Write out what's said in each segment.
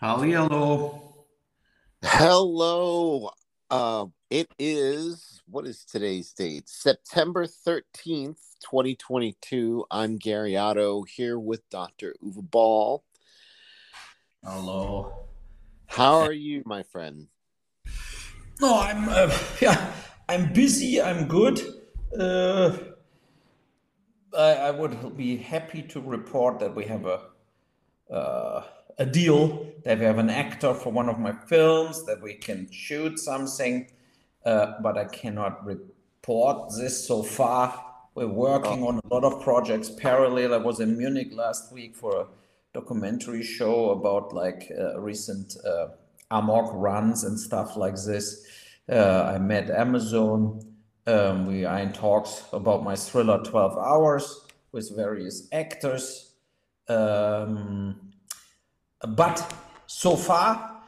Hello. Hello. Uh, it is, what is today's date? September 13th, 2022. I'm Gary Otto here with Dr. Uwe Boll. Hello. How are you, my friend? No, I'm uh, yeah, I'm busy. I'm good. Uh, I, I would be happy to report that we have a uh, a deal that we have an actor for one of my films that we can shoot something, uh, but I cannot report this so far. We're working on a lot of projects parallel. I was in Munich last week for a documentary show about like uh, recent uh, amok runs and stuff like this. Uh, I met Amazon. Um, we are in talks about my thriller 12 Hours with various actors. Um, but so far,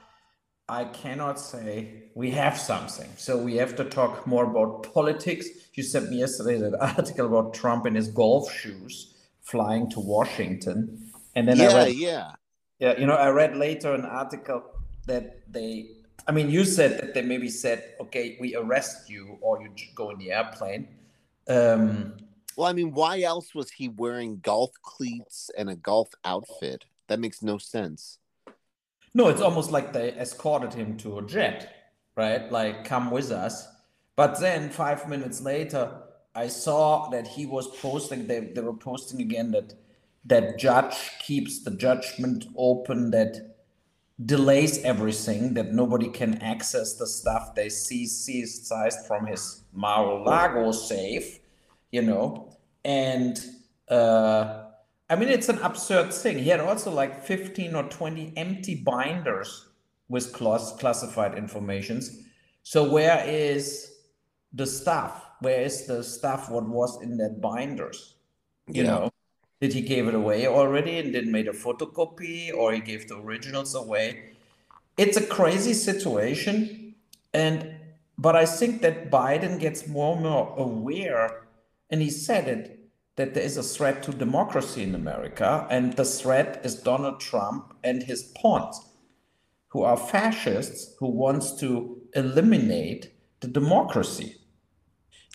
I cannot say we have something. So we have to talk more about politics. You sent me yesterday that article about Trump in his golf shoes flying to Washington. And then yeah, I read, yeah. yeah, you know, I read later an article that they, I mean, you said that they maybe said, okay, we arrest you or you go in the airplane. Um, Well, I mean, why else was he wearing golf cleats and a golf outfit? That makes no sense. No, it's almost like they escorted him to a jet, right? Like, come with us. But then five minutes later, I saw that he was posting, they, they were posting again that that judge keeps the judgment open, that delays everything, that nobody can access the stuff they see seized from his Mar-a-Lago safe, you know. And uh, I mean, it's an absurd thing. He had also like 15 or 20 empty binders with class- classified informations. So where is the stuff? Where is the stuff what was in that binders? You Yeah. know, did he give it away already and then made a photocopy or he gave the originals away? It's a crazy situation. And but I think that Biden gets more and more aware, and he said it, that there is a threat to democracy in America, and the threat is Donald Trump and his pawns, who are fascists who wants to eliminate the democracy.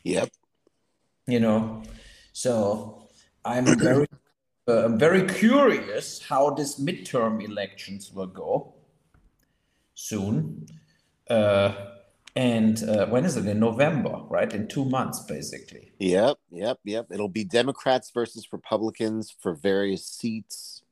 Yep. You know, so I'm very, uh, I'm very curious how this midterm elections will go soon. Uh, and uh, when is it? In November, right? In two months, basically. Yep. Yep. Yep. It'll be Democrats versus Republicans for various seats.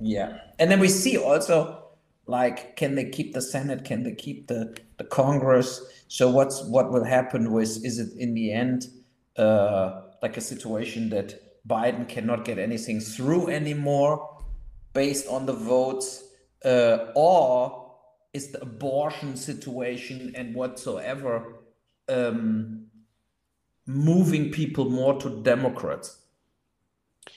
Yeah. And then we see also like can they keep the Senate? Can they keep the, the Congress? So what's what will happen with is it in the end uh, like a situation that Biden cannot get anything through anymore based on the votes, uh, or is the abortion situation and whatsoever um, moving people more to Democrats?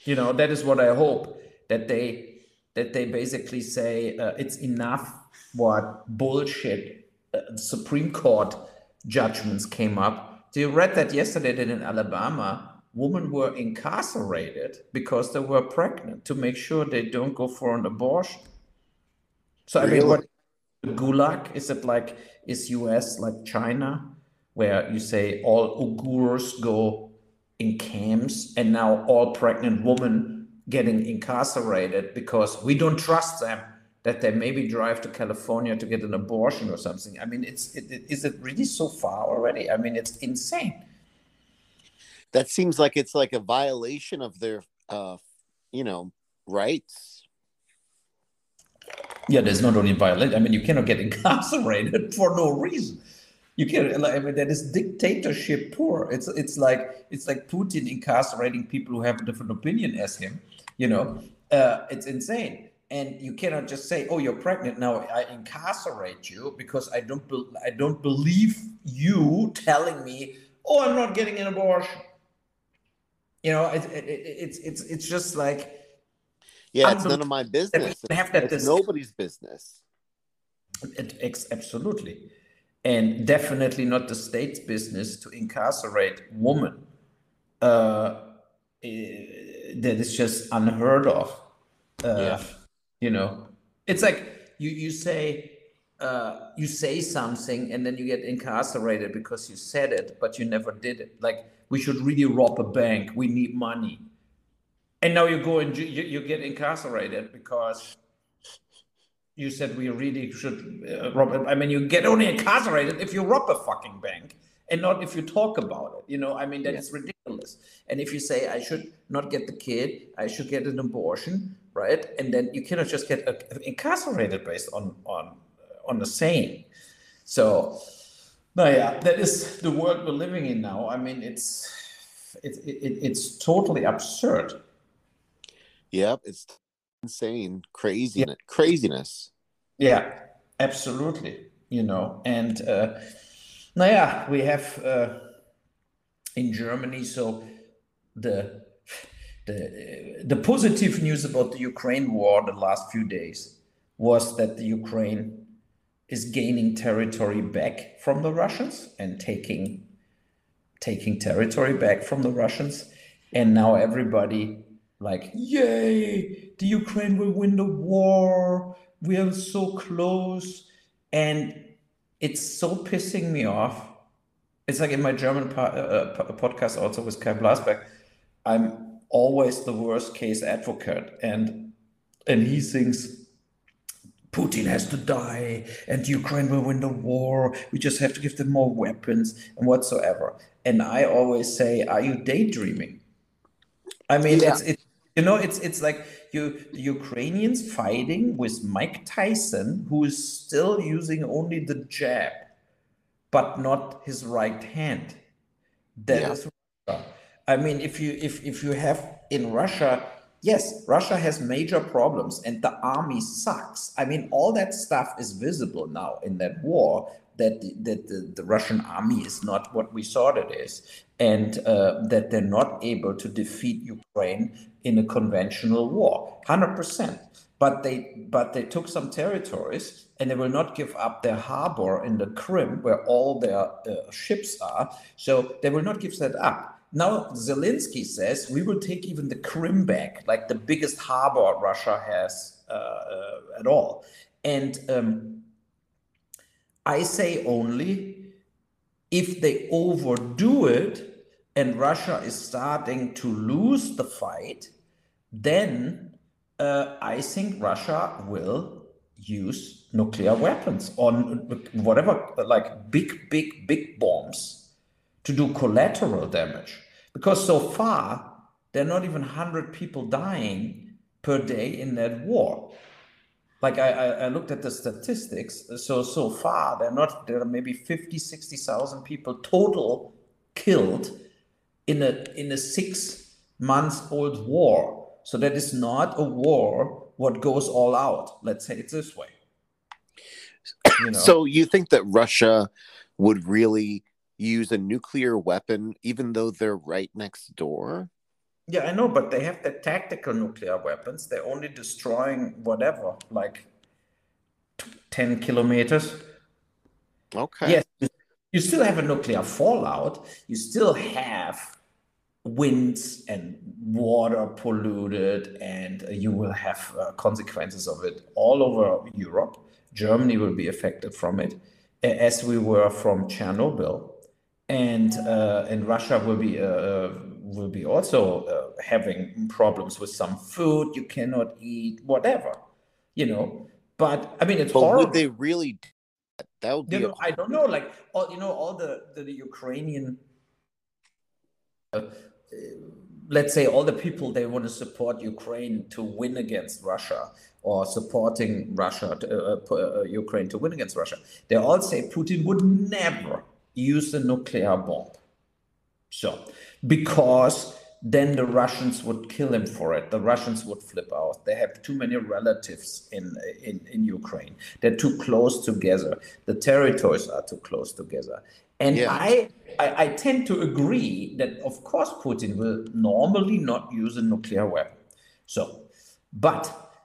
you know that is what i hope that they that they basically say uh, it's enough what bullshit uh, supreme court judgments came up. Do you read that yesterday that in alabama women were incarcerated because they were pregnant to make sure they don't go for an abortion? So i mean what gulag is it like is us like china where you say all uyghurs go in camps and now all pregnant women getting incarcerated because we don't trust them that they maybe drive to California to get an abortion or something. I mean, it's it, it, is it really so far already? I mean, it's insane. That seems like it's like a violation of their, uh, you know, rights. Yeah, there's not only violent. I mean, you cannot get incarcerated for no reason. You can. like, I mean, that is dictatorship poor. It's it's like it's like Putin incarcerating people who have a different opinion as him. You know, uh, it's insane. And you cannot just say, "Oh, you're pregnant now. I incarcerate you because I don't be- I don't believe you telling me, oh, I'm not getting an abortion." You know, it, it, it, it's it's it's just like Yeah, it's none of my business. we have that It's nobody's business. It, absolutely. And definitely not the state's business to incarcerate women. Uh, eh, that is just unheard of. Uh, Yeah. You know, it's like you you say uh, you say something and then you get incarcerated because you said it, but you never did it. Like we should really rob a bank. We need money, and now you go and you, you get incarcerated because you said we really should uh, rob. I mean, you get only incarcerated if you rob a fucking bank and not if you talk about it. You know, I mean, that's yeah. ridiculous. And if you say I should not get the kid, I should get an abortion, right? And then you cannot just get uh, incarcerated based on on on the saying. So, no, yeah, that is the world we're living in now. I mean, it's it, it it's totally absurd. Yep, it's insane, crazy, yeah. craziness. Yeah, absolutely. You know, and uh, now, yeah, we have uh, in Germany. So the the the positive news about the Ukraine war the last few days was that the Ukraine is gaining territory back from the Russians and taking taking territory back from the Russians. And now everybody like, yay, the Ukraine will win the war. We are so close. And it's so pissing me off. It's like in my German po- uh, podcast also with Kai Blasberg, I'm always the worst case advocate. And and he thinks Putin has to die and Ukraine will win the war. We just have to give them more weapons and whatsoever. And I always say, are you daydreaming? I mean, yeah. it's, it's you know, it's it's like you the Ukrainians fighting with Mike Tyson, who is still using only the jab, but not his right hand. That yeah. is Russia. I mean, if you if if you have in Russia yes, Russia has major problems and the army sucks. I mean, all that stuff is visible now in that war that the, that the, the Russian army is not what we thought it is, and uh, that they're not able to defeat Ukraine in a conventional war, hundred percent. But they but they took some territories, and they will not give up their harbor in the Crimea, where all their uh, ships are. So they will not give that up. Now Zelensky says we will take even the Crimea back, like the biggest harbor Russia has uh, uh, at all. And um, I say only if they overdo it and Russia is starting to lose the fight, then uh, I think Russia will use nuclear weapons on whatever, like big, big, big bombs to do collateral damage. Because so far, there are not even 100 people dying per day in that war. Like I, I, looked at the statistics. So, so far, there are not, there are maybe 50, 60,000 people total killed in a, in a six months old war. So that is not a war what goes all out. Let's say it this way. You know? So you think that Russia would really use a nuclear weapon even though they're right next door? Yeah, I know, but they have the tactical nuclear weapons. They're only destroying whatever, like 10 kilometers. Okay. Yes, you still have a nuclear fallout. You still have winds and water polluted, and you will have uh, consequences of it all over Europe. Germany will be affected from it, as we were from Chernobyl and uh, and Russia will be uh, uh, will be also uh, having problems with some food you cannot eat, whatever, you know. But I mean, it's but horrible. would they really? That would be. You know, a... I don't know. Like all you know, all the the, the Ukrainian. Uh, let's say all the people they want to support Ukraine to win against Russia or supporting Russia, to, uh, Ukraine to win against Russia, they all say Putin would never use a nuclear bomb. So, because then the Russians would kill him for it. The Russians would flip out. They have too many relatives in, in, in Ukraine. They're too close together. The territories are too close together. And yeah. I, I, I tend to agree that, of course, Putin will normally not use a nuclear weapon. So, but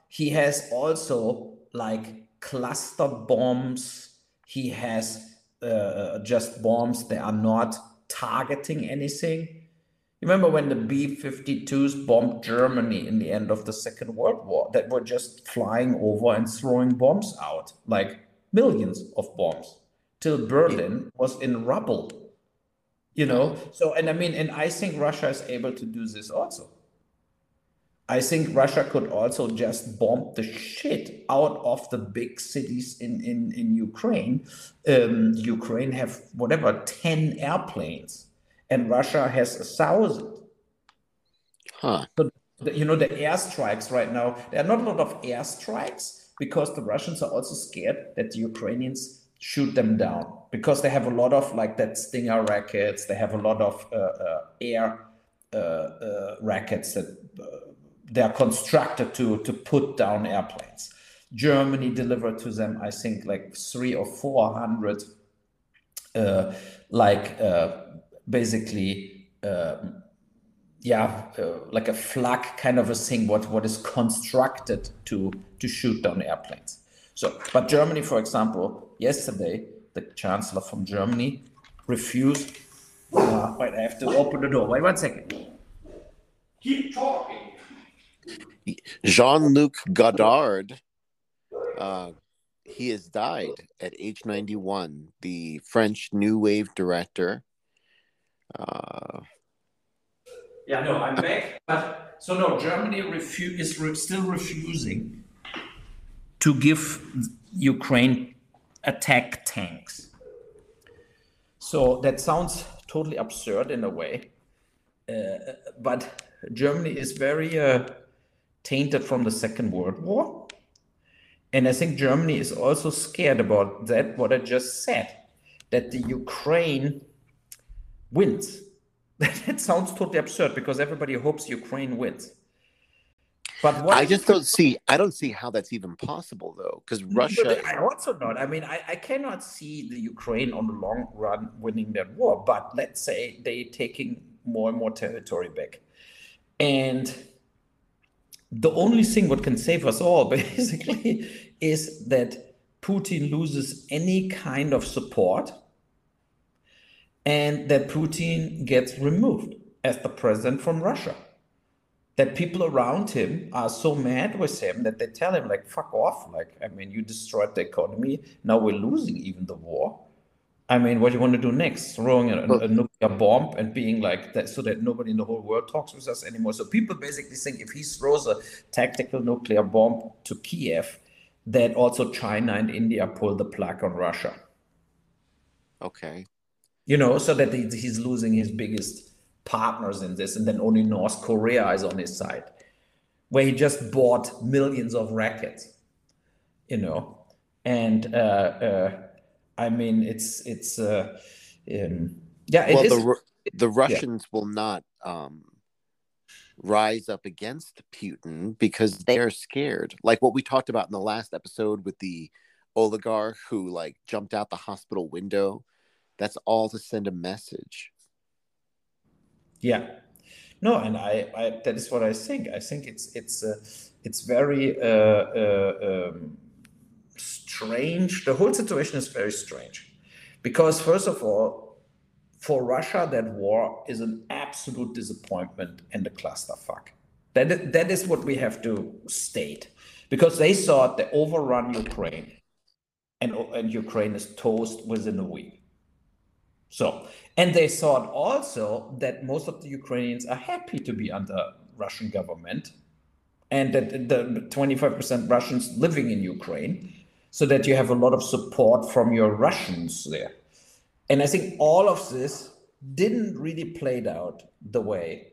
he has also like cluster bombs. He has uh, just bombs. They are not targeting anything. you remember when the B 52s bombed Germany in the end of the Second World War, that were just flying over and throwing bombs out, like millions of bombs, till Berlin was in rubble. You know, so, and I mean, and I think Russia is able to do this also. I think Russia could also just bomb the shit out of the big cities in in in Ukraine. Um, Ukraine have whatever ten airplanes, and Russia has a thousand. Huh. So the, you know the airstrikes right now. There are not a lot of airstrikes because the Russians are also scared that the Ukrainians shoot them down because they have a lot of like that Stinger rackets. They have a lot of uh, uh, air uh, uh rackets that uh, they are constructed to to put down airplanes. Germany delivered to them, I think, like three or four hundred, uh, like uh, basically, uh, yeah, uh, like a flak kind of a thing. What what is constructed to to shoot down airplanes. So, but Germany, for example, yesterday the chancellor from Germany refused. Uh, wait, I have to open the door. Wait one second. Keep talking. Jean Luc Godard, uh, he has died at age 91, the French New Wave director. Uh, yeah, no, I'm back. But so, no, Germany refu- is re- still refusing to give Ukraine attack tanks. So that sounds totally absurd in a way. Uh, but Germany is very uh, tainted from the Second World War. And I think Germany is also scared about that, what I just said, that the Ukraine wins. that sounds totally absurd because everybody hopes Ukraine wins. But I just don't see. I don't see how that's even possible, though, because Russia. I also not. I mean, I, I cannot see the Ukraine on the long run winning that war. But let's say they taking more and more territory back, and the only thing what can save us all basically is that Putin loses any kind of support and that Putin gets removed as the president from Russia. That people around him are so mad with him that they tell him, like, fuck off. Like, I mean, you destroyed the economy. Now we're losing even the war. I mean, what do you want to do next? Throwing a, a, nuclear bomb and being like that, so that nobody in the whole world talks with us anymore. So people basically think if he throws a tactical nuclear bomb to Kiev, that also China and India pull the plug on Russia. Okay. You know, so that he's losing his biggest partners in this, and then only North Korea is on his side, where he just bought millions of rackets. You know, and uh, uh, I mean, it's it's uh, um, yeah. well, the the Russians yeah. will not um, rise up against Putin because they are scared. Like what we talked about in the last episode with the oligarch who like jumped out the hospital window. That's all to send a message. Yeah, no, and I, I that is what I think. I think it's it's uh, it's very uh, uh, um, strange. The whole situation is very strange because, first of all, for Russia, that war is an absolute disappointment and a clusterfuck. That, that is what we have to state because they thought they overrun Ukraine and, and Ukraine is toast within a week. So, and they thought also that most of the Ukrainians are happy to be under Russian government and that the 25% Russians living in Ukraine so that you have a lot of support from your Russians there. And I think all of this didn't really play out the way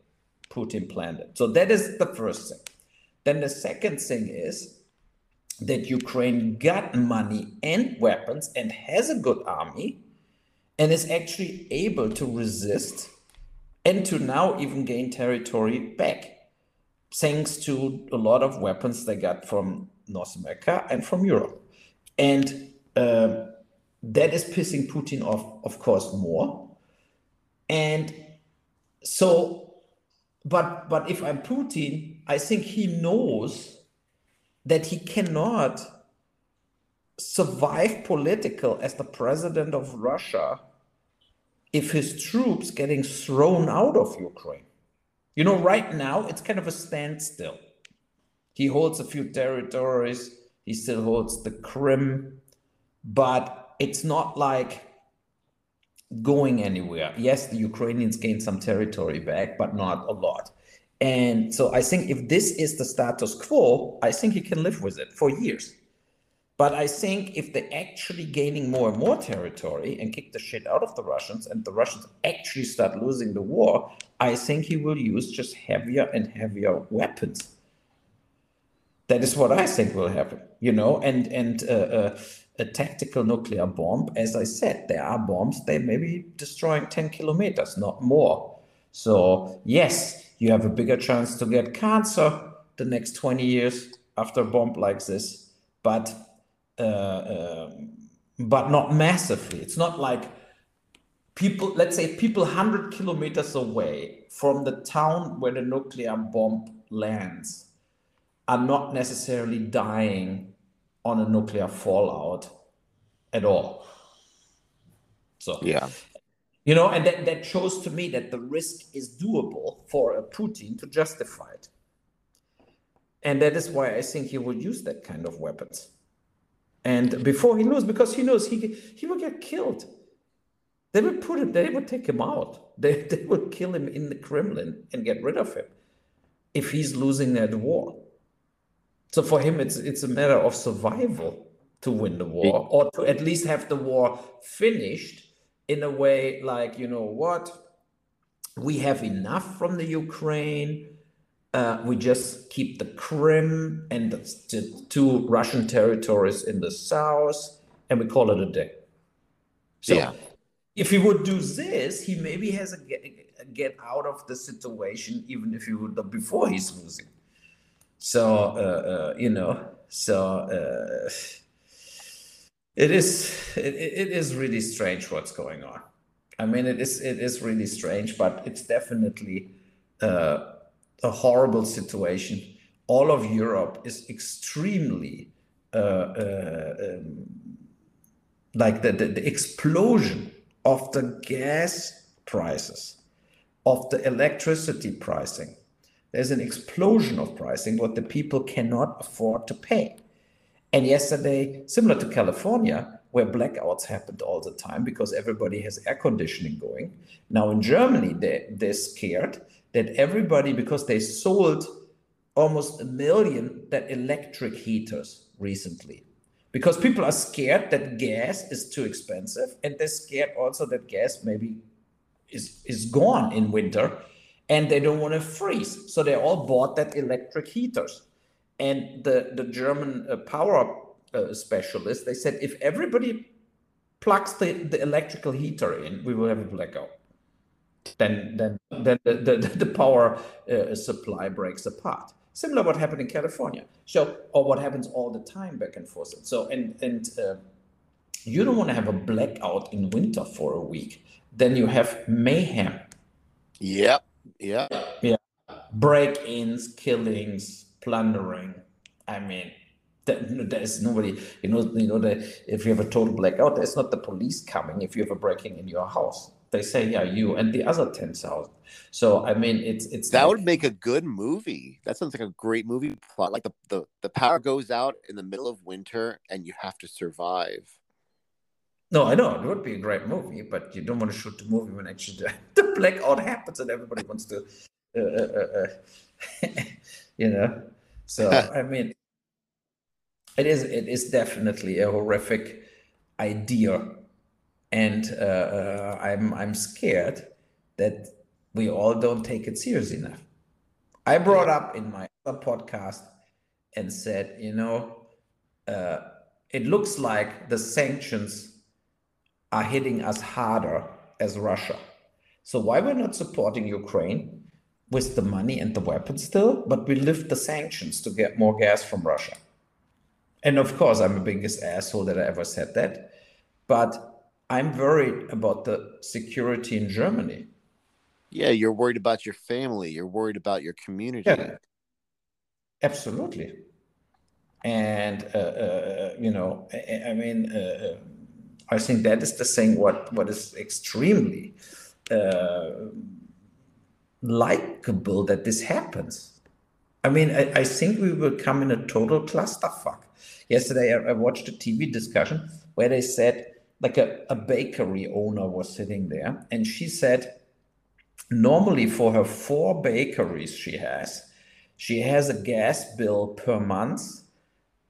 Putin planned it. So that is the first thing. Then the second thing is that Ukraine got money and weapons and has a good army and is actually able to resist and to now even gain territory back thanks to a lot of weapons they got from North America and from Europe. And uh, that is pissing Putin off, of course, more. And so, but but if I'm Putin, I think he knows that he cannot survive political as the president of Russia if his troops getting thrown out of Ukraine. You know, right now it's kind of a standstill. He holds a few territories. He still holds the Crimea, but it's not like going anywhere. Yes, the Ukrainians gained some territory back, but not a lot. And so I think if this is the status quo, I think he can live with it for years. But I think if they're actually gaining more and more territory and kick the shit out of the Russians, and the Russians actually start losing the war, I think he will use just heavier and heavier weapons. That is what I think will happen, you know. And and uh, uh, a tactical nuclear bomb, as I said, there are bombs they may be destroying ten kilometers, not more. So yes, you have a bigger chance to get cancer the next twenty years after a bomb like this, but uh, um, but not massively. It's not like people, let's say people 100 kilometers away from the town where the nuclear bomb lands are not necessarily dying on a nuclear fallout at all. So, yeah. You know, and that, that shows to me that the risk is doable for a Putin to justify it. And that is why I think he would use that kind of weapons and before he knows, because he knows he he will get killed. They will put him. They will take him out. They they will kill him in the Kremlin and get rid of him if he's losing that war. So for him, it's it's a matter of survival to win the war, or to at least have the war finished in a way like you know what, we have enough from the Ukraine uh, we just keep the Crimea and the, the, two Russian territories in the south, and we call it a day. So, yeah. if he would do this, he maybe has a get, a get out of the situation, even if he would before he's losing. So uh, uh, you know, so uh, it is it, it is really strange what's going on. I mean, it is it is really strange, but it's definitely. Uh, a horrible situation. All of Europe is extremely uh, uh, um, like the, the, the, explosion of the gas prices, of the electricity pricing. There's an explosion of pricing what the people cannot afford to pay. And yesterday, similar to California, where blackouts happened all the time because everybody has air conditioning going. Now in Germany, they, they're scared that everybody, because they sold almost a million that electric heaters recently, because people are scared that gas is too expensive, and they're scared also that gas maybe is is gone in winter, and they don't want to freeze, so they all bought that electric heaters, and the the German uh, power uh, specialist they said if everybody plugs the, the electrical heater in, we will have a blackout then then then the, the, the power uh, supply breaks apart. Similar what happened in California. So or what happens all the time back and forth. So and and uh, you don't want to have a blackout in winter for a week. Then you have mayhem. Yep. Yeah. Yeah. Break-ins, killings, plundering. I mean, there's nobody. You know. You know that if you have a total blackout, oh, there's not the police coming. If you have a breaking in your house, they say yeah you and the other 10,000 so i mean it's it's that like, would make a good movie that sounds like a great movie plot like the, the the power goes out in the middle of winter and you have to survive no i know it would be a great movie but you don't want to shoot the movie when actually the blackout happens and everybody wants to uh, uh, uh, uh you know so i mean it is it is definitely a horrific idea and uh, uh, I'm I'm scared that we all don't take it serious enough. I brought up in my other podcast and said, you know, uh, it looks like the sanctions are hitting us harder as Russia. So why we're not supporting Ukraine with the money and the weapons still, but we lift the sanctions to get more gas from Russia. And of course, I'm the biggest asshole that I ever said that. But I'm worried about the security in Germany. Yeah, you're worried about your family. You're worried about your community. Yeah, absolutely. And uh, uh, you know, I, I mean, uh, uh, I think that is the thing. What what is extremely uh, likable that this happens. I mean, I, I think we will come in a total clusterfuck. Yesterday, I, I watched a TV discussion where they said, like a, a bakery owner was sitting there, and she said, normally for her four bakeries she has, she has a gas bill per month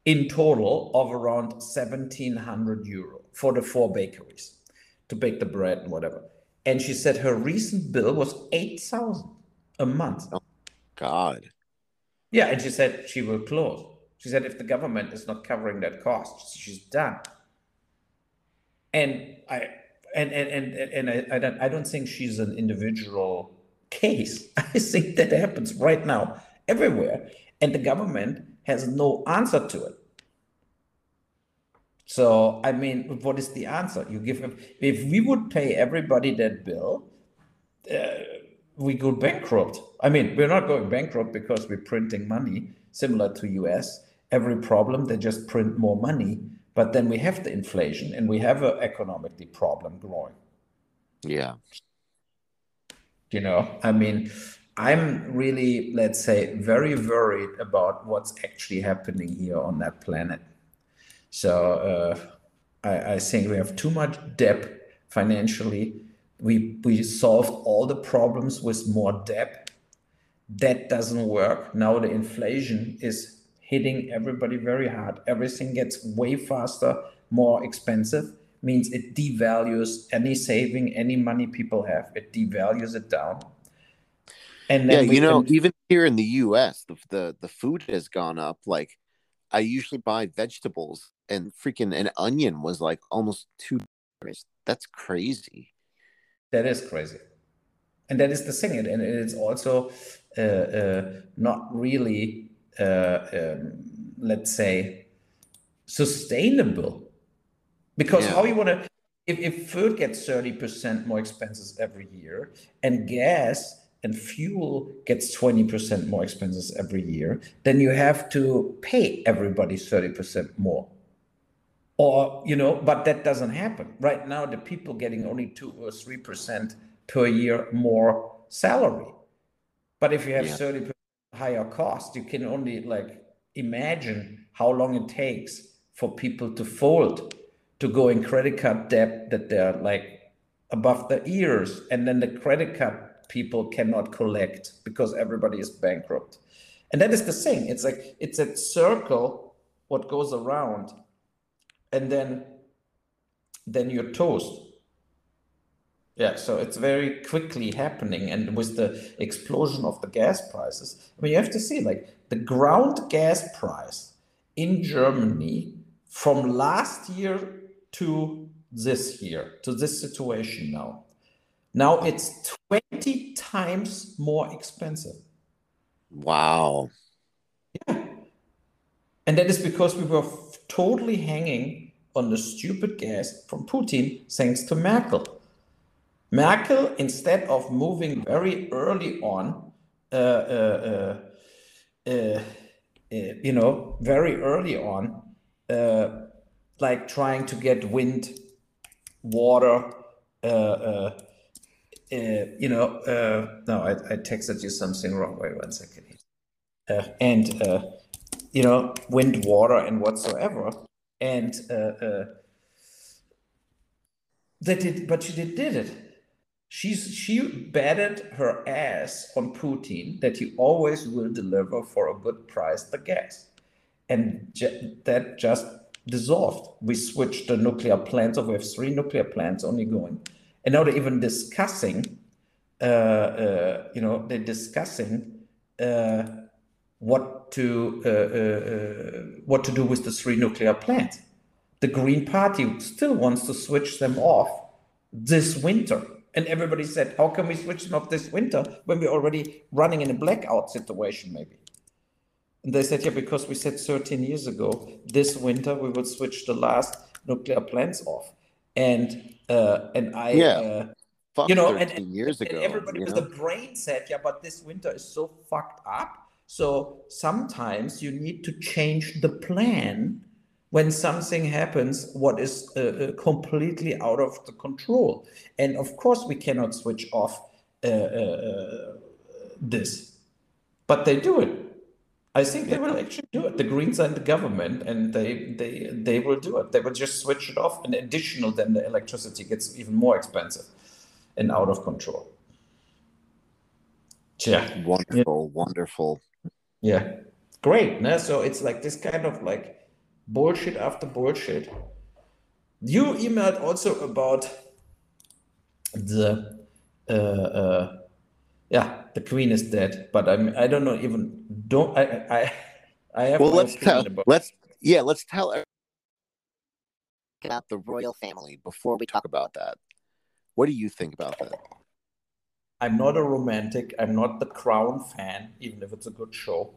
in total of around 1700 euro for the four bakeries to bake the bread and whatever. And she said her recent bill was 8000 a month. Oh, God. Yeah, and she said she will close. She said if the government is not covering that cost, she's done. And I and and and, and I, I don't I don't think she's an individual case. I think that happens right now everywhere, and the government has no answer to it. So I mean, what is the answer? You give if we would pay everybody that bill, uh, we go bankrupt. I mean, we're not going bankrupt because we're printing money, similar to US. Every problem they just print more money, but then we have the inflation and we have an economically problem growing. Yeah. You know, I mean, I'm really, let's say, very worried about what's actually happening here on that planet. So uh, I, I think we have too much debt financially. We we solved all the problems with more debt. That doesn't work. Now the inflation is hitting everybody very hard. Everything gets way faster, more expensive. Means it devalues any saving, any money people have. It devalues it down and yeah, you know, can... even here in the U.S., the, the the food has gone up. Like, I usually buy vegetables, and freaking an onion was like almost two. dollars. That's crazy. That is crazy, and that is the thing, and it's also uh, uh, not really, uh, um, let's say, sustainable, because yeah. how you want to. If, if food gets 30% more expenses every year and gas and fuel gets 20% more expenses every year, then you have to pay everybody 30% more. Or, you know, but that doesn't happen. Right now, the people getting only 2 or 3% per year more salary. But if you have yeah. 30% higher cost, you can only like imagine how long it takes for people to fold, to go in credit card debt that they're like above the ears. And then the credit card people cannot collect because everybody is bankrupt. And that is the thing. It's like it's a circle what goes around and then then you're toast. Yeah, so it's very quickly happening. And with the explosion of the gas prices, I mean, you have to see like the ground gas price in Germany from last year to this year, to this situation now. Now it's 20 times more expensive. Wow. Yeah. And that is because we were totally hanging on the stupid gas from Putin thanks to Merkel. Merkel, instead of moving very early on, uh, uh, uh, uh, uh you know, very early on, uh, like trying to get wind, water, uh, you know, uh, no, I, I, texted you something wrong. Wait one second. Uh, and, uh, you know, wind, water, and whatsoever. And uh, uh, they did, but she did, did it. She's she betted her ass on Putin that he always will deliver for a good price the gas, and ju- that just dissolved. We switched the nuclear plants. Over. We have three nuclear plants only going and now they're even discussing, uh, uh, you know, they're discussing uh, what to uh, uh, uh, what to do with the three nuclear plants. The Green Party still wants to switch them off this winter. And everybody said, how can we switch them off this winter when we're already running in a blackout situation, maybe? And they said, yeah, because we said 13 years ago, this winter we would switch the last nuclear plants off. And uh, and I, yeah. Uh, you know, and, and, years and ago, everybody with know? the brain said, yeah, but this winter is so fucked up. So sometimes you need to change the plan when something happens what is uh, uh completely out of the control. And of course, we cannot switch off uh, uh, this, but they do it. I think they will actually do it. The Greens and the government, and they they they will do it. They will just switch it off, and additional, then the electricity gets even more expensive and out of control. Yeah, wonderful, yeah. wonderful. Yeah, great. No? So it's like this kind of like bullshit after bullshit. You emailed also about the uh, uh, yeah the queen is dead but i'm i don't know even don't i i i have well let's tell let's yeah let's tell about the royal family before we talk about that what do you think about that i'm not a romantic i'm not the crown fan even if it's a good show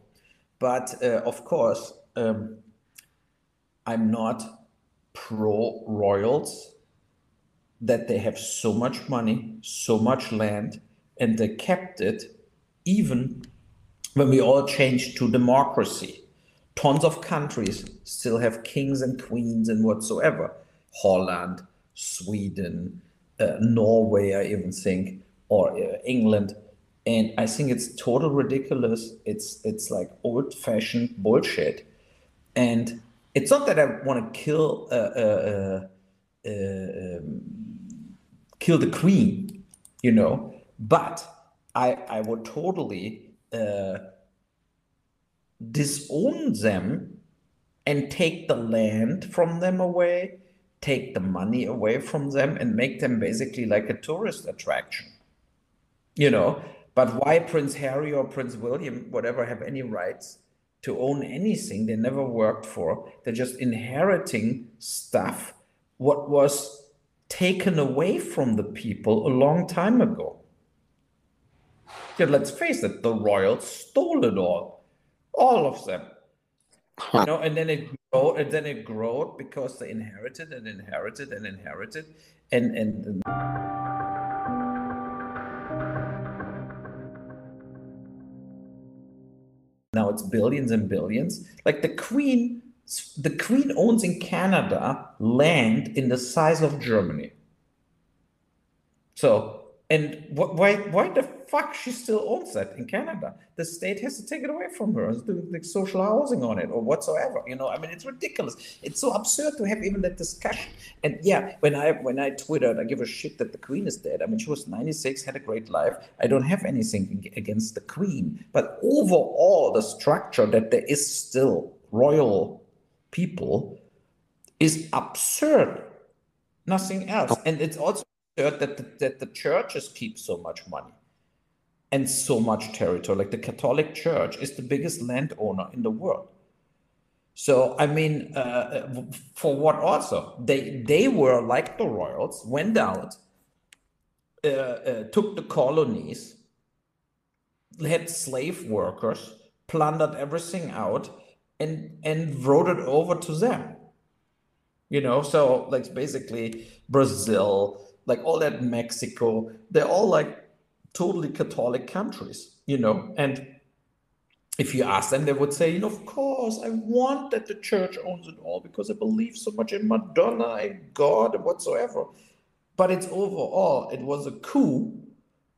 but uh, of course um, i'm not pro royals that they have so much money, so much land, and they kept it even when we all changed to democracy. Tons of countries still have kings and queens and whatsoever. Holland, Sweden, uh, Norway, I even think, or uh, England. And I think it's total ridiculous. It's it's like old fashioned bullshit. And it's not that I want to kill uh, uh, uh, um, kill the queen, you know. But I I would totally uh, disown them and take the land from them away, take the money away from them, and make them basically like a tourist attraction. You know. But why Prince Harry or Prince William, whatever, have any rights to own anything they never worked for? They're just inheriting stuff. What was taken away from the people a long time ago. Yeah, let's face it, the royals stole it all, all of them. You know, and then it grew, and then it grew because they inherited and inherited and inherited, and and. and now it's billions and billions. Like the Queen the Queen owns in Canada land in the size of Germany. So, and wh- why why the fuck she still owns that in Canada? The state has to take it away from her and do like social housing on it or whatsoever. You know, I mean, it's ridiculous. It's so absurd to have even that discussion. And yeah, when I when I twittered, I give a shit that the Queen is dead. I mean, she was 96, had a great life. I don't have anything against the Queen, but overall, the structure that there is still royal people is absurd. Nothing else. Oh. And it's also that the, that the churches keep so much money and so much territory. Like the Catholic Church is the biggest landowner in the world. So I mean, uh, for what also they they were like the royals, went out, uh, uh, took the colonies, had slave workers, plundered everything out, and and wrote it over to them you know so like basically brazil like all that mexico they're all like totally catholic countries you know and if you ask them they would say you know of course i want that the church owns it all because i believe so much in madonna and god and whatsoever but it's overall it was a coup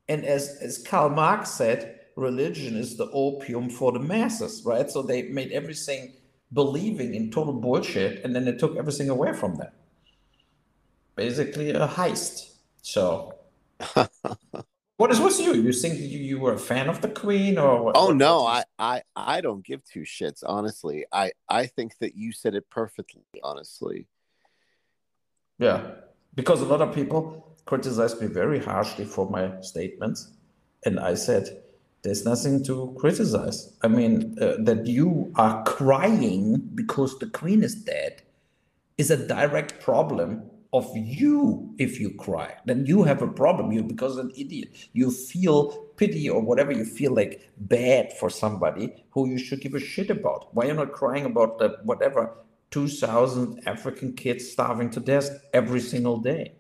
and as as karl marx said religion is the opium for the masses, right? So they made everything believing in total bullshit, and then they took everything away from them. Basically, a heist. So, what is with you? You think you, you were a fan of the Queen, or what? Oh what, no, I, I I don't give two shits. Honestly, I I think that you said it perfectly. Honestly, yeah, because a lot of people criticized me very harshly for my statements, and I said there's nothing to criticize. I mean, uh, that you are crying because the queen is dead is a direct problem of you if you cry. Then you have a problem. You because an idiot. You feel pity or whatever you feel like bad for somebody who you should give a shit about. Why you're not crying about the whatever 2,000 African kids starving to death every single day?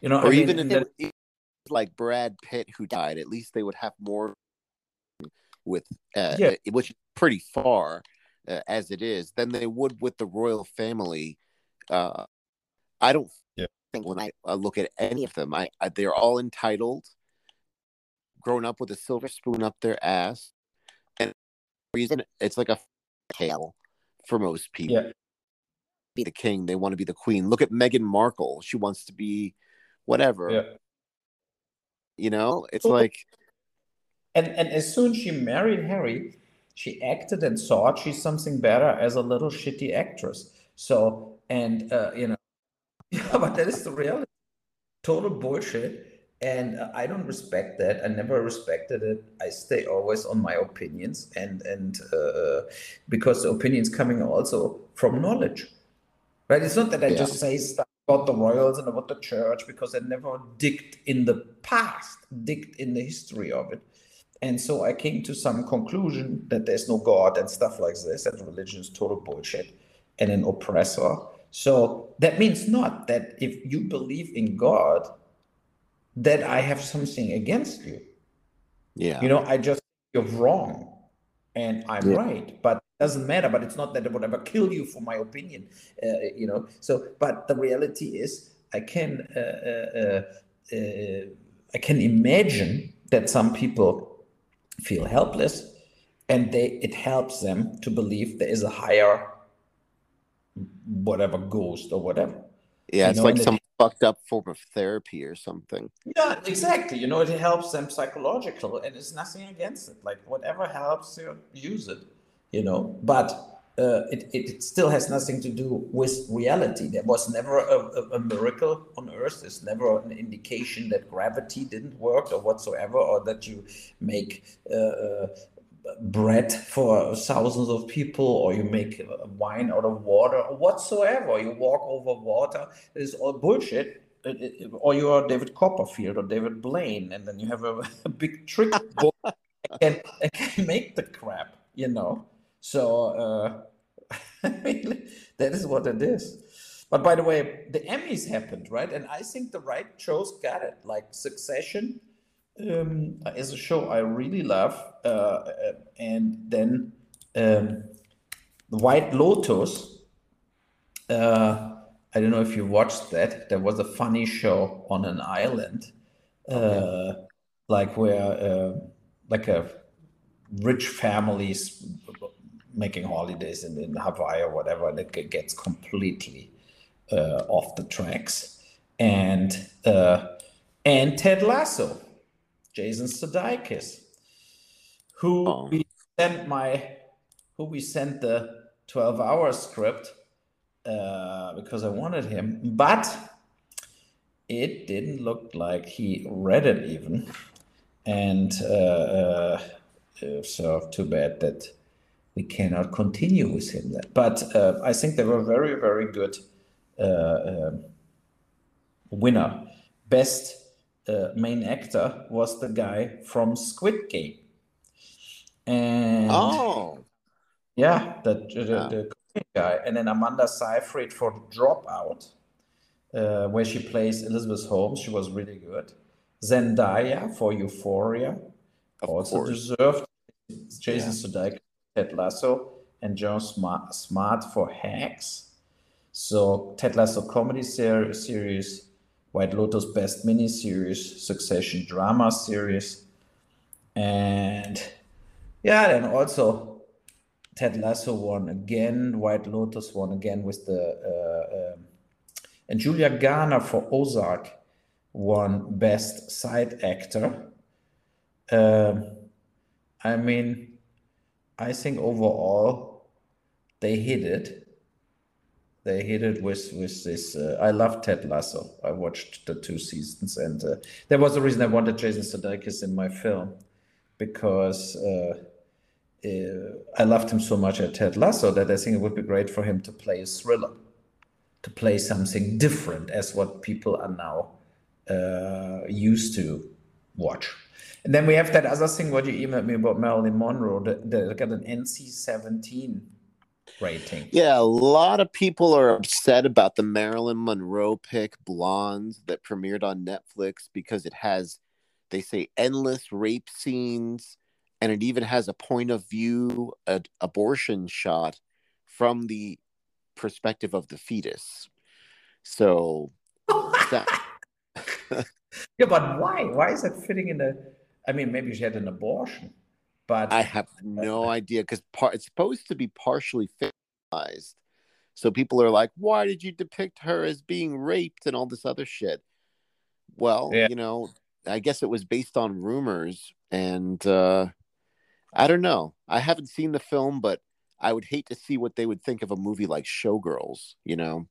You know, or I mean, even if they, like Brad Pitt who died, at least they would have more with uh, yeah. which is pretty far uh, as it is than they would with the royal family. Uh, I don't yeah. think when I, I look at any of them, I, I they're all entitled, grown up with a silver spoon up their ass, and reason it's like a tale for most people. Yeah. Be the king, they want to be the queen. Look at Meghan Markle; she wants to be whatever. Yeah. You know, it's like And and as soon as she married Harry, she acted and thought she's something better as a little shitty actress. So and uh, you know, but that is the reality. Total bullshit. And uh, I don't respect that. I never respected it. I stay always on my opinions, and and uh, because the opinions coming also from knowledge, right? It's not that I Yeah. just say stuff about the royals and about the church because I never digged in the past, digged in the history of it. And so I came to some conclusion that there's no God and stuff like this, that religion is total bullshit and an oppressor. So that means not that if you believe in God, that I have something against you. yeah, You know, I just you're wrong and I'm Yeah. right, but it doesn't matter. But it's not that I would ever kill you for my opinion, uh, you know. So, but the reality is, I can uh, uh, uh, uh, I can imagine that some people feel helpless, and they it helps them to believe there is a higher whatever ghost or whatever. yeah. you It's know, like and it- some fucked up form of therapy or something. Yeah, exactly. You know, it helps them psychological, and it's nothing against it. Like whatever helps you, use it. You know, but uh, it, it it still has nothing to do with reality. There was never a, a, a miracle on Earth. There's never an indication that gravity didn't work or whatsoever, or that you make uh, uh, bread for thousands of people, or you make wine out of water, or whatsoever. You walk over water. is all bullshit. It- it- or you are David Copperfield or David Blaine, and then you have a, a big trick book and, and can make the crap, you know. So uh, that is what it is. But by the way, the Emmys happened, right? And I think the right shows got it. Like Succession um, is a show I really love, uh, uh, and then um, the White Lotus. Uh, I don't know if you watched that. There was a funny show on an island, uh, like where uh, like a rich families making holidays in, in Hawaii or whatever, and it gets completely uh, off the tracks. And uh, and Ted Lasso, Jason Sudeikis, who Oh. we sent my who we sent the 12 hour script uh, because I wanted him, but it didn't look like he read it even. And uh, uh, uh, so, too bad that we cannot continue with him. But uh, I think they were very, very good uh, um winner. Best uh, main actor was the guy from Squid Game. And Oh, yeah, the, the, Yeah. the guy. And then Amanda Seyfried for Dropout, uh, where she plays Elizabeth Holmes. She was really good. Zendaya for Euphoria, of also course. deserved. Jason Sudeikis, Ted Lasso, and John Smart, Smart for Hacks. So Ted Lasso comedy ser- series, White Lotus best miniseries, Succession drama series, and yeah, then also Ted Lasso won again, White Lotus won again with the uh, um, and Julia Garner for Ozark won best side actor. Um, I mean, I think overall they hit it. They hit it with with this. Uh, I love Ted Lasso. I watched the two seasons, and uh, there was a reason I wanted Jason Sudeikis in my film because uh, uh, I loved him so much at Ted Lasso that I think it would be great for him to play a thriller, to play something different as what people are now uh, used to watch. And then we have that other thing what you emailed me about Marilyn Monroe that got an NC-17 rating. Yeah, a lot of people are upset about the Marilyn Monroe pick Blondes that premiered on Netflix because it has, they say, endless rape scenes, and it even has a point of view a, abortion shot from the perspective of the fetus. So that, Yeah, but why? Why is that fitting in the? I mean, maybe she had an abortion, but I have no idea because par- it's supposed to be partially fictionalized. So people are like, why did you depict her as being raped and all this other shit? Well, Yeah. you know, I guess it was based on rumors and uh I don't know. I haven't seen the film, but I would hate to see what they would think of a movie like Showgirls, you know.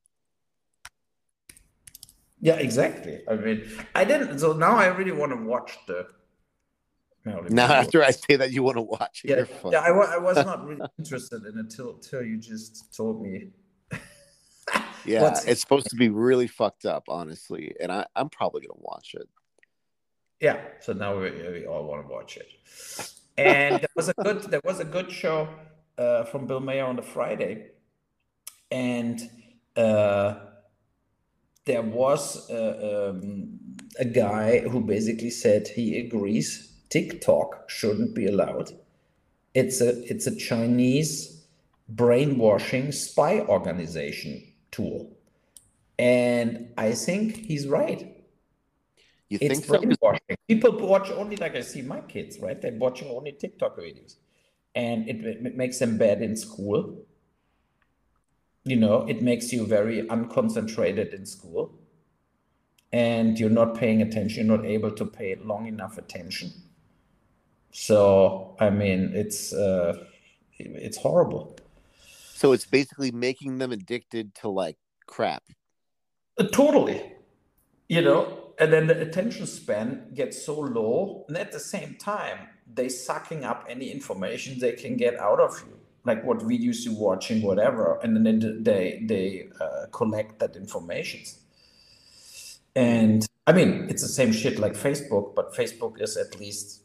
yeah, exactly. I mean, I didn't. So now I really want to watch the. Now after I say that you want to watch it, yeah, yeah, I, I was not really interested in it till till you just told me. Yeah, What's- it's supposed to be really fucked up, honestly, and I, I'm probably gonna watch it. Yeah, so now we, we all want to watch it. And there was a good there was a good show uh, from Bill Maher on the Friday, and uh, there was uh, um, a guy who basically said he agrees TikTok shouldn't be allowed. It's a it's a Chinese brainwashing spy organization tool, and I think he's right You it's think so? brainwashing. People watch only like I see my kids, right? They're watching only TikTok videos, and it, it makes them bad in school. You know, it makes you very unconcentrated in school, and you're not paying attention. You're not able to pay long enough attention. So, I mean, it's uh, it's horrible. So it's basically making them addicted to like crap. Uh, Totally. You know, and then the attention span gets so low, and at the same time, they sucking up any information they can get out of you, like what videos you're watching, whatever, and then they they uh, collect that information. And I mean, it's the same shit like Facebook, but Facebook is at least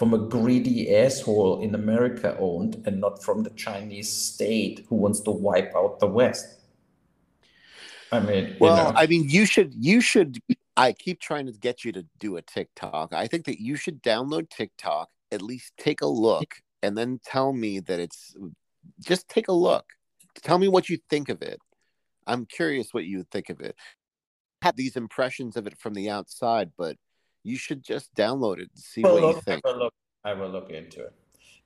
from a greedy asshole in America owned, and not from the Chinese state who wants to wipe out the West. I mean, you Well, know. I mean, you should you should. I keep trying to get you to do a TikTok. I think that you should download TikTok, at least take a look, and then tell me that it's just take a look. Tell me what you think of it. I'm curious what you think of it. Have these impressions of it from the outside, but you should just download it and see will what you think. I will look. I will look into it.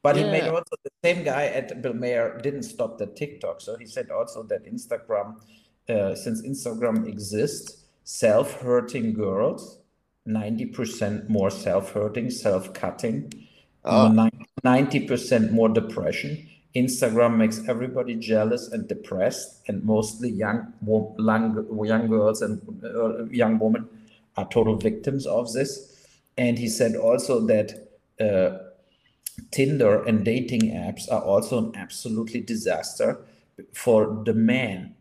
But he made also the same guy at Bill Maher didn't stop the TikTok. So he said also that Instagram, uh, since Instagram exists, self-hurting girls, ninety percent more self-hurting, self-cutting, Oh. ninety percent more depression. Instagram makes everybody jealous and depressed, and mostly young, young, young girls and uh, young women are total victims of this. And he said also that uh, Tinder and dating apps are also an absolutely disaster for the man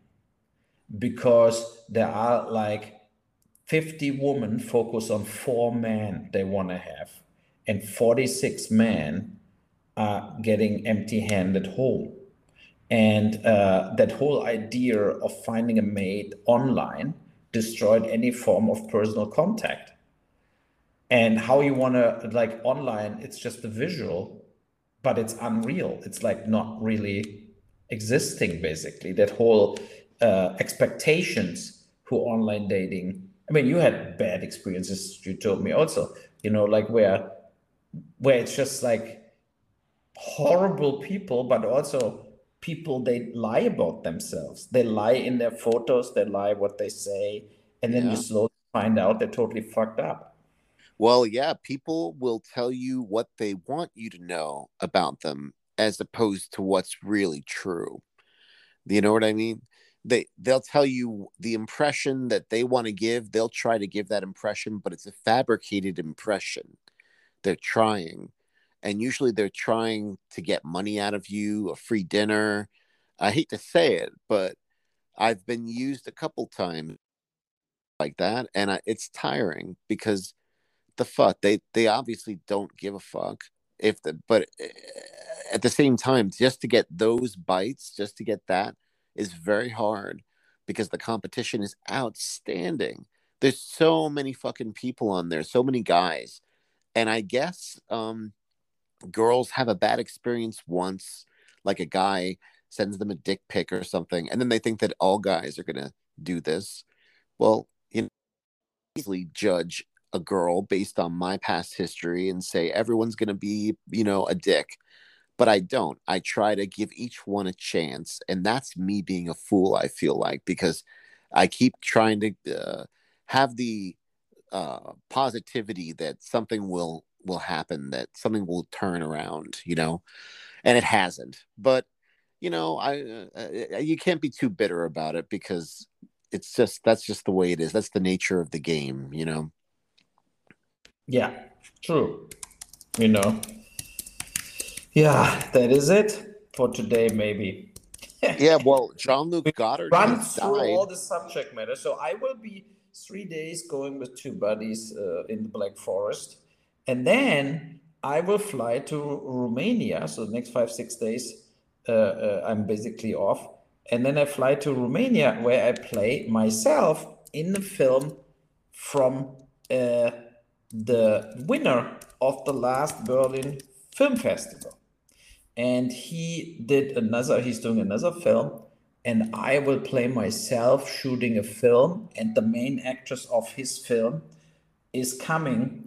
because there are like 50 women focus on four men they want to have, and 46 men are getting empty handed home. And uh, that whole idea of finding a mate online destroyed any form of personal contact. And how you want to, like online, it's just a visual, but it's unreal. It's like not really existing, basically. That whole uh, expectations who online dating. I mean, you had bad experiences, you told me also, you know, like where where it's just like horrible people, but also people they lie about themselves. They lie in their photos, they lie what they say, and then Yeah. you slowly find out they're totally fucked up. Well, yeah, people will tell you what they want you to know about them as opposed to what's really true. You know what I mean? They they'll tell you the impression that they want to give, they'll try to give that impression, but it's a fabricated impression. They're trying. And usually they're trying to get money out of you, a free dinner. I hate to say it, but I've been used a couple times like that and I, it's tiring because the fuck they they obviously don't give a fuck if the but eh, at the same time just to get those bites just to get that is very hard because the competition is outstanding there's so many fucking people on there so many guys and i guess um girls have a bad experience once like a guy sends them a dick pic or something and then they think that all guys are to do this well you know easily judge a girl based on my past history and say everyone's to be, you know, a dick. But I don't. I try to give each one a chance. And that's me being a fool, I feel like, because I keep trying to uh, have the uh, positivity that something will will happen, that something will turn around, you know, and it hasn't. But you know, I uh, you can't be too bitter about it because it's just that's just the way it is. That's the nature of the game, you know. Yeah, true. You know. Yeah, that is it for today, maybe. yeah, well, Jean-Luc Godard run through died. all the subject matter. So I will be three days going with two buddies uh, in the Black Forest, and then I will fly to Romania. So the next five six days, uh, uh, I'm basically off, and then I fly to Romania where I play myself in the film from uh, the winner of the last Berlin Film Festival. And he did another, he's doing another film, and I will play myself shooting a film, and the main actress of his film is coming.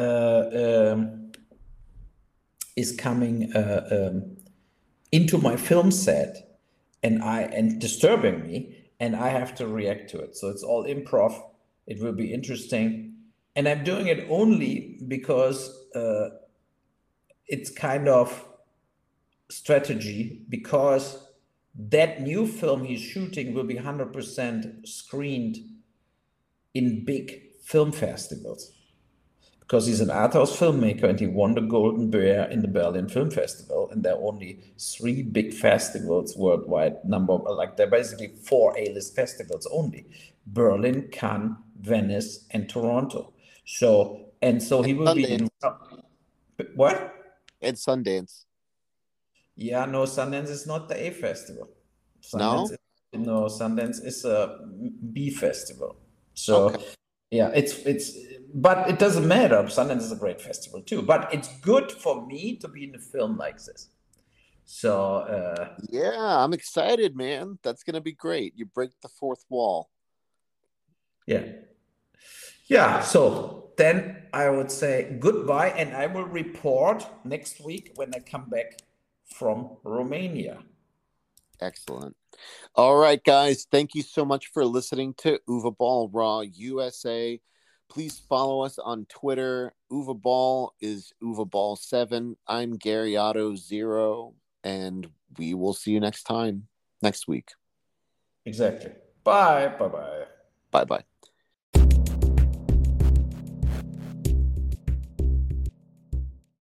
Uh, um, is coming uh, um, into my film set and I and disturbing me, and I have to react to it. So it's all improv. It will be interesting, and I'm doing it only because uh, it's kind of strategy because that new film he's shooting will be 100% screened in big film festivals because he's an art house filmmaker and he won the Golden Bear in the Berlin Film Festival. And there are only three big festivals worldwide. Number like there are basically four A-list festivals only: Berlin, Cannes, Venice, and Toronto. So and so he will Sundance. be in what? And Sundance. Yeah, no, Sundance is not the A festival. Sundance no, is, no, Sundance is a B festival. So okay. yeah, it's it's but it doesn't matter. Sundance is a great festival too. But it's good for me to be in a film like this. So uh, yeah, I'm excited, man. That's gonna be great. You break the fourth wall. Yeah, yeah. So then I would say goodbye, and I will report next week when I come back from Romania. Excellent. All right, guys. Thank you so much for listening to Uwe Boll Raw USA. Please follow us on Twitter. Uwe Boll is Uwe Boll seven. I'm Gary Otto zero, and we will see you next time next week. Exactly. Bye. Bye. Bye. Bye. Bye.